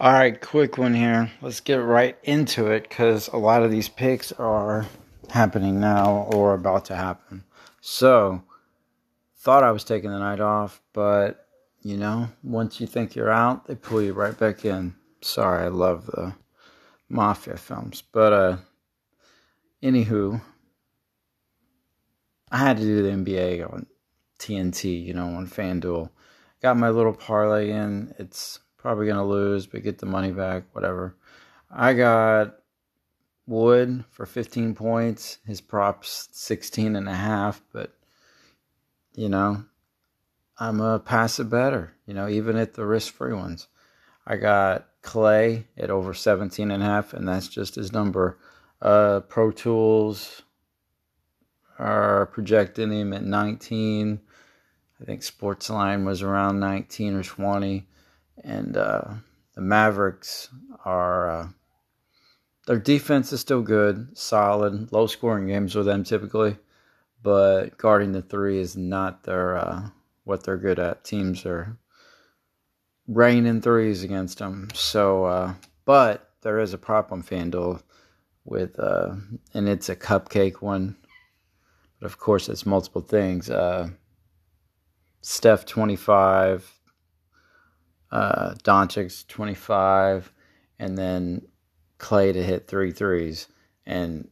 All right, quick one here. Let's get right into it because a lot of these picks are happening now or about to happen. So, thought I was taking the night off, but you know, once you think you're out, they pull you right back in. Sorry, I love the mafia films, but uh, anywho, I had to do the NBA on TNT, you know, on FanDuel. Got my little parlay in. It's probably gonna lose, but get the money back, whatever. I got Wood for 15 points. His props 16 and a half, but you know, I'm a pass it better, you know, even at the risk free ones. I got Klay at over 17 and a half, and that's just his number. Uh, Pro Tools are projecting him at 19. I think Sportsline was around 19 or 20 and uh, the Mavericks are uh, their defense is still good, solid, low scoring games with them typically, but guarding the three is not their uh, what they're good at. Teams are raining threes against them. So, uh, but there is a prop on FanDuel with, uh, and it's a cupcake one. But of course, it's multiple things. Uh, Steph 25, uh, Doncic 25, and then Klay to hit three threes. And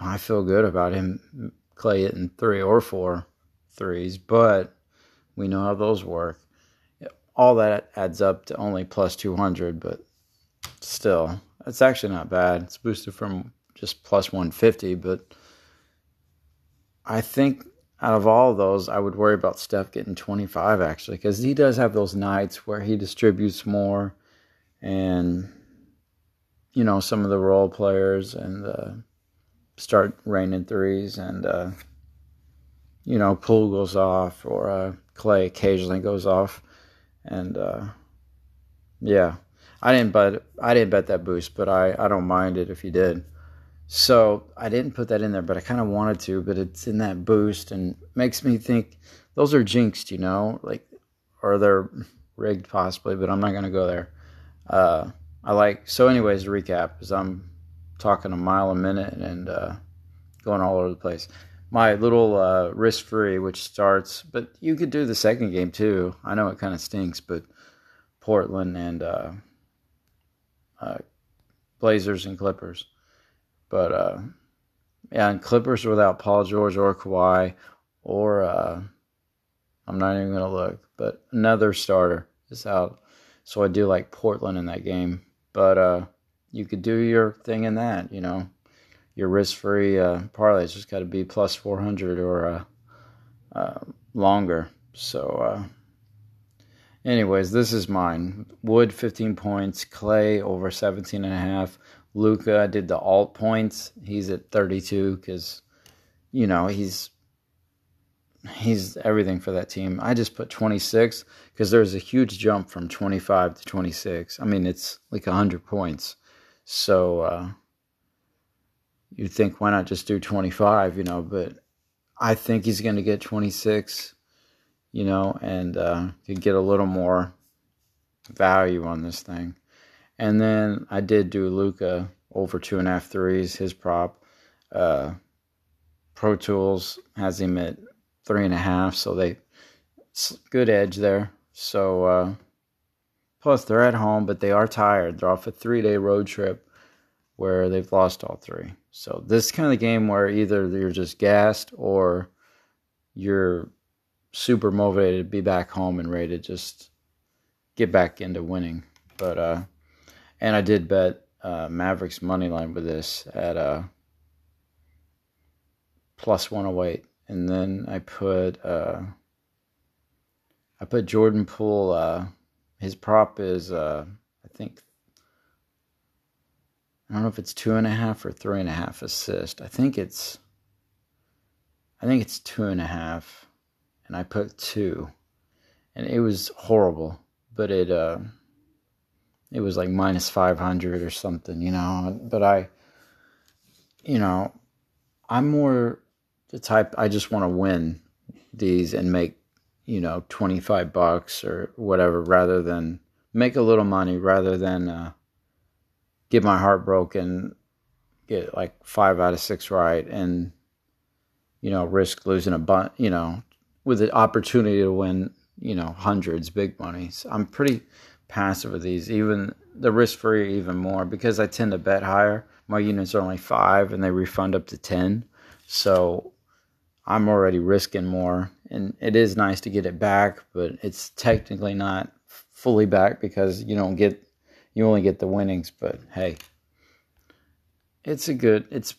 I feel good about him, Klay hitting three or four threes, but we know how those work. All that adds up to only plus 200, but still, it's actually not bad. It's boosted from just plus 150, but I think out of all of those, I would worry about Steph getting 25 actually, because he does have those nights where he distributes more, and you know some of the role players and uh, start raining threes, and uh, you know Poole goes off or uh, Klay occasionally goes off, and uh, yeah, I didn't bet I didn't bet that boost, but I I don't mind it if he did. So I didn't put that in there, but I kind of wanted to. But it's in that boost and makes me think those are jinxed, you know, like or they're rigged possibly. But I'm not gonna go there. Uh, I like so. Anyways, to recap, is I'm talking a mile a minute and uh, going all over the place. My little uh, risk free, which starts, but you could do the second game too. I know it kind of stinks, but Portland and uh, uh, Blazers and Clippers. But uh, yeah, and Clippers without Paul George or Kawhi, or uh, I'm not even gonna look. But another starter is out, so I do like Portland in that game. But uh, you could do your thing in that, you know, your risk-free uh, parlays just got to be plus 400 or uh, uh, longer. So, uh, anyways, this is mine. Wood 15 points, Klay over 17 and a half. Luka did the alt points. He's at 32 because, you know, he's he's everything for that team. I just put 26 because there's a huge jump from 25 to 26. I mean, it's like 100 points. So uh, you'd think, why not just do 25, you know? But I think he's going to get 26, you know, and uh, could get a little more value on this thing. And then I did do Luka over two and a half threes, his prop. Uh, Pro Tools has him at three and a half, so they good edge there. So uh, plus they're at home, but they are tired. They're off a three day road trip where they've lost all three. So this is kind of the game where either you're just gassed or you're super motivated to be back home and ready to just get back into winning. But uh, and I did bet uh, Mavericks money line with this at uh, plus 108. And then I put uh, I put Jordan Poole. Uh, his prop is uh, I think I don't know if it's two and a half or three and a half assist. I think it's I think it's two and a half, and I put two, and it was horrible. But it uh, it was like minus 500 or something, you know. But I, you know, I'm more the type I just want to win these and make, you know, 25 bucks or whatever rather than make a little money rather than uh, get my heart broken, get like five out of six right, and you know risk losing a bunch. You know, with the opportunity to win, you know, hundreds, big money. So I'm pretty passive with these, even the risk free, even more because I tend to bet higher. My units are only five, and they refund up to ten, so I'm already risking more. And it is nice to get it back, but it's technically not fully back because you don't get you only get the winnings, but hey. It's a good it's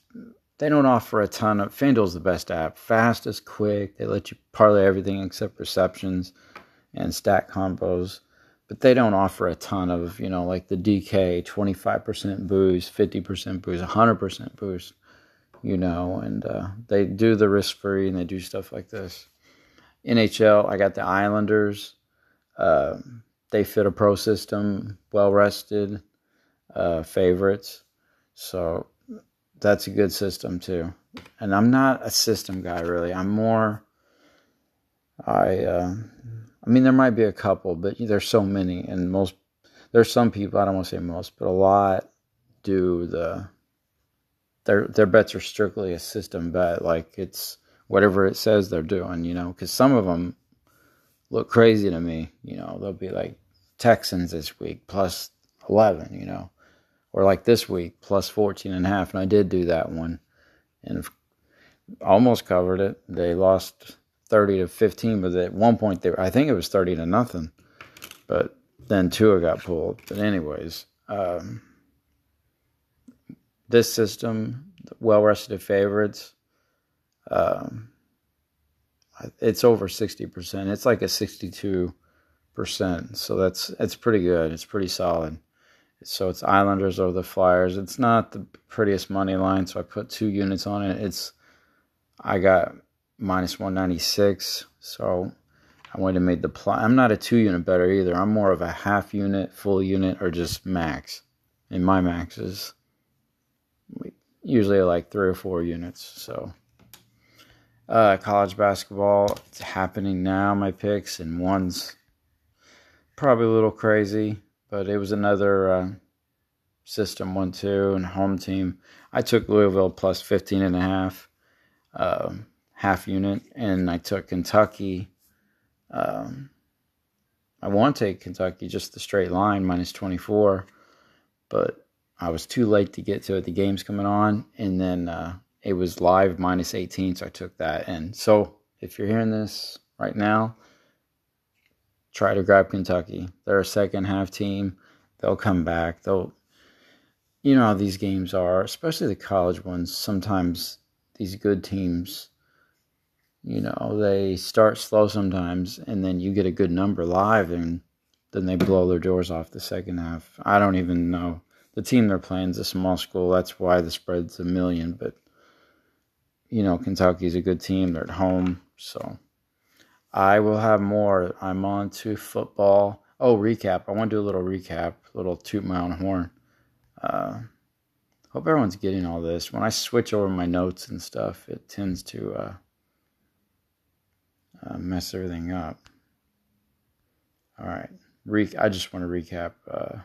they don't offer a ton of FanDuel's the best app. Fast is quick. They let you parlay everything except receptions and stat combos. But they don't offer a ton of, you know, like the DK 25% boost, 50% boost, 100% boost, you know, and uh, they do the risk free and they do stuff like this. NHL, I got the Islanders. Um, they fit a pro system, well rested, uh, favorites. So that's a good system too. And I'm not a system guy really. I'm more. I. I mean, there might be a couple, but there's so many, and most. There's some people. I don't want to say most, but a lot do the. Their their bets are strictly a system bet. Like it's whatever it says they're doing. You know, because some of them look crazy to me. You know, they'll be like Texans this week plus 11, you know, or like this week plus 14 and a half. And I did do that one and almost covered it. They lost 30 to 15, but at one point, they, were, I think it was 30 to nothing. But then Tua got pulled. But, anyways, um, this system, well rested favorites, um, it's over 60%. It's like a 62 percent. So that's it's pretty good. It's pretty solid. So it's Islanders over the Flyers. It's not the prettiest money line, so I put two units on it. It's I got minus one ninety six. So I went and made the plot. I'm not a two unit better either. I'm more of a half unit, full unit, or just max. And my max is usually like three or four units. So uh, college basketball, it's happening now. My picks and one's probably a little crazy, but it was another uh, system one two and home team. I took Louisville plus 15 and a half, uh, half unit, and I took Kentucky. Um, I want to take Kentucky just the straight line minus 24, but I was too late to get to it. The game's coming on, and then uh, it was live minus 18, so I took that. And so if you're hearing this right now, try to grab Kentucky. They're a second half team. They'll come back. They'll, you know how these games are, especially the college ones. Sometimes these good teams, you know, they start slow sometimes, and then you get a good number live, and then they blow their doors off the second half. I don't even know. The team they're playing is a small school. That's why the spread's a million. But, you know, Kentucky's a good team. They're at home. So I will have more. I'm on to football. Oh, recap. I want to do a little recap, a little toot my own horn. Uh, hope everyone's getting all this. When I switch over my notes and stuff, it tends to uh, uh, mess everything up. All right. Re- I just want to recap. Uh,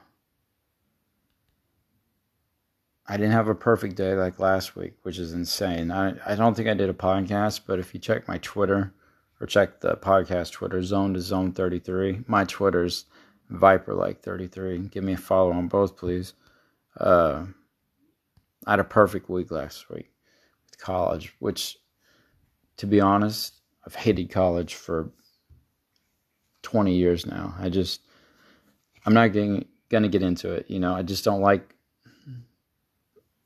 I didn't have a perfect day like last week, which is insane. I, I don't think I did a podcast, but if you check my Twitter, or check the podcast Twitter, Zone2Zone 33. My Twitter's Viper like 33. Give me a follow on both, please. Uh, I had a perfect week last week with college, which, to be honest, I've hated college for 20 years now. I just, I'm not getting, gonna get into it. You know, I just don't like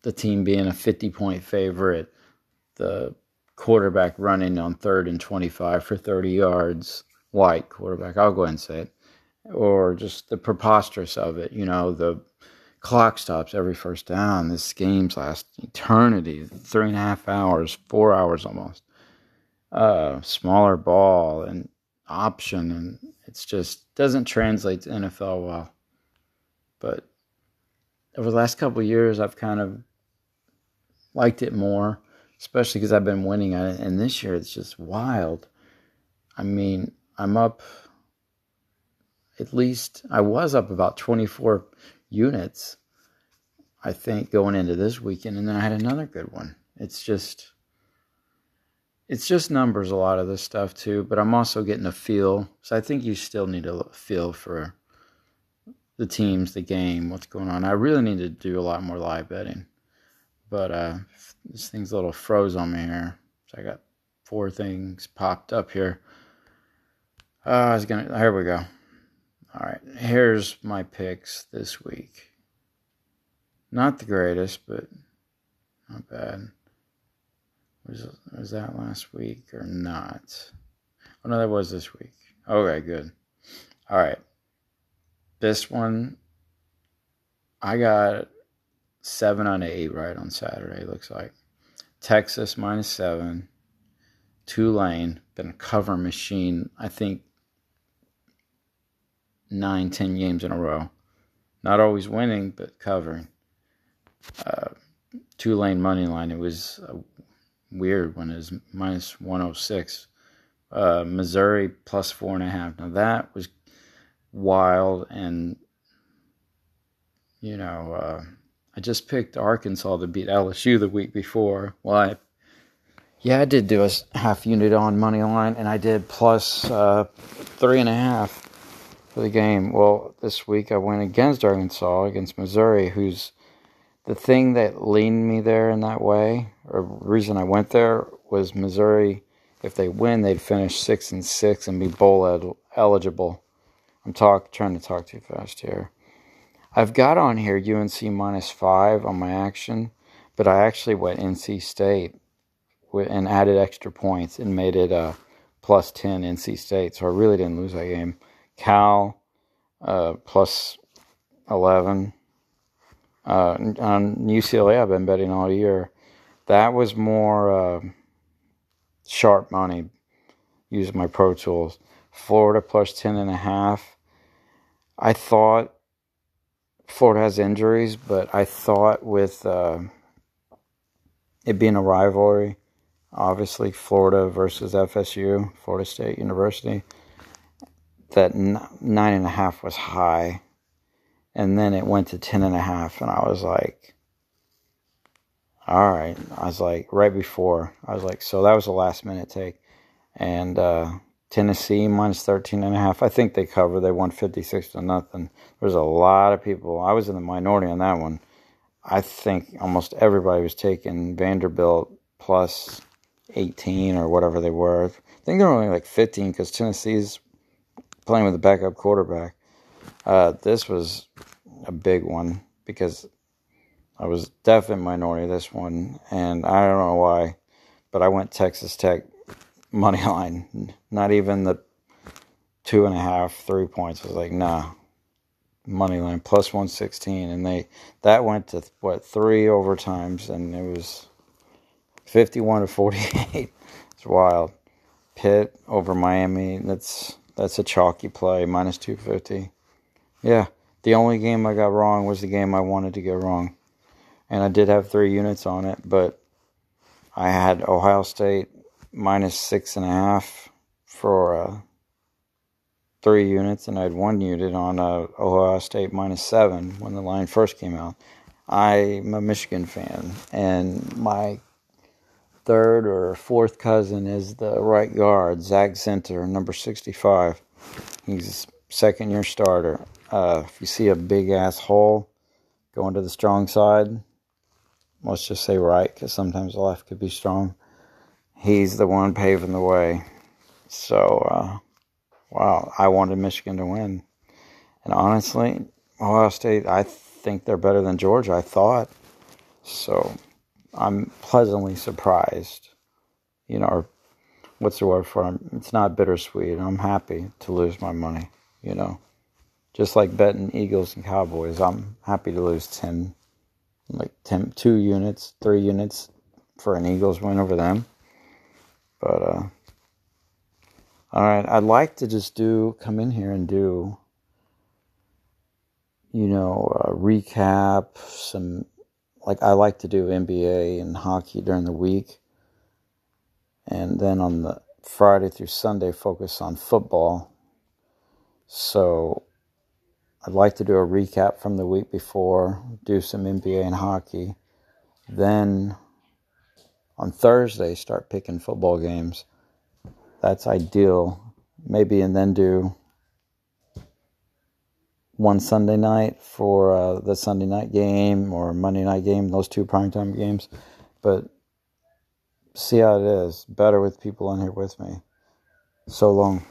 the team being a 50 point favorite. The quarterback running on third and 25 for 30 yards, white quarterback, I'll go ahead and say it, or just the preposterous of it, you know, the clock stops every first down. This game's last eternity, three and a half hours, four hours almost. Uh, smaller ball and option, and it's just doesn't translate to NFL well. But over the last couple years, I've kind of liked it more especially because I've been winning on it. And this year it's just wild. I mean, I'm up. at least I was up about 24 units, I think, going into this weekend, and then I had another good one. It's just it's just numbers a lot of this stuff too but i'm also getting a feel. So i think you still need a feel for the teams the game what's going on. I really need to do a lot more live betting but uh this thing's a little froze on me here. So i got four things popped up here. Uh, i was gonna here we go. All right here's my picks this week. Not the greatest but not bad was, was that last week or not? Oh, no, that was this week. Okay, good. All right. This one, I got seven on eight right on Saturday, looks like. Texas minus seven. Tulane, been a cover machine, I think nine, ten games in a row. Not always winning, but covering. Uh, Tulane money line. It was a weird it was minus 106. Uh, Missouri plus four and a half. Now that was wild, and you know, uh, I just picked Arkansas to beat LSU the week before. Well, I, yeah, I did do a half unit on money line, and I did plus, uh, three and a half for the game. Well, this week I went against Arkansas against Missouri, who's the thing that leaned me there in that way, or reason I went there, was Missouri. If they win, they'd finish six and six and be bowl ed- eligible. I'm talk trying to talk too fast here. I've got on here UNC minus five on my action, but I actually went NC State and added extra points and made it a plus ten NC State. So I really didn't lose that game. Cal uh, plus eleven uh, on UCLA, I've been betting all year. That was more uh, sharp money using my Pro Tools. Florida plus 10 and a half. I thought Florida has injuries, but I thought with uh, it being a rivalry, obviously Florida versus FSU, Florida State University, that nine and a half was high and then it went to 10 and a half and i was like all right. I was like right before i was like so that was a last minute take. And uh, tennessee minus 13 and a half. I think they covered. They won 56 to nothing. There's a lot of people. I was in the minority on that one. I think almost everybody was taking vanderbilt plus 18 or whatever they were. I think they're only like 15 because tennessee's playing with a backup quarterback. Uh, this was a big one because I was definitely minority this one, and I don't know why, but I went Texas Tech money line. Not even the two and a half, three points. I was like, nah, money line plus one sixteen, and they that went to what three overtimes, and it was fifty one to forty eight. it's wild. Pitt over Miami. That's that's a chalky play minus two fifty. Yeah, the only game I got wrong was the game I wanted to get wrong. And I did have three units on it, but I had Ohio State minus six and a half for uh, three units, and I had one unit on uh, Ohio State minus seven when the line first came out. I'm a Michigan fan, and my third or fourth cousin is the right guard, Zak Zinter, number 65. He's a second year starter. Uh, if you see a big ass hole going to the strong side, let's just say right, because sometimes the left could be strong. He's the one paving the way. So, uh, wow, I wanted Michigan to win. And honestly, Ohio State, I think they're better than Georgia, I thought. So, I'm pleasantly surprised. You know, or what's the word for it? It's not bittersweet. I'm happy to lose my money, you know just like betting Eagles and Cowboys, I'm happy to lose 10, like 10, two units, three units for an Eagles win over them. But, uh, all right, I'd like to just do, come in here and do, you know, recap, some, like I like to do NBA and hockey during the week. And then on the Friday through Sunday, focus on football. So I'd like to do a recap from the week before, do some NBA and hockey. Then on Thursday, start picking football games. That's ideal. Maybe and then do one Sunday night for uh, the Sunday night game or Monday night game, those two primetime games. But see how it is. Better with people in here with me. So long.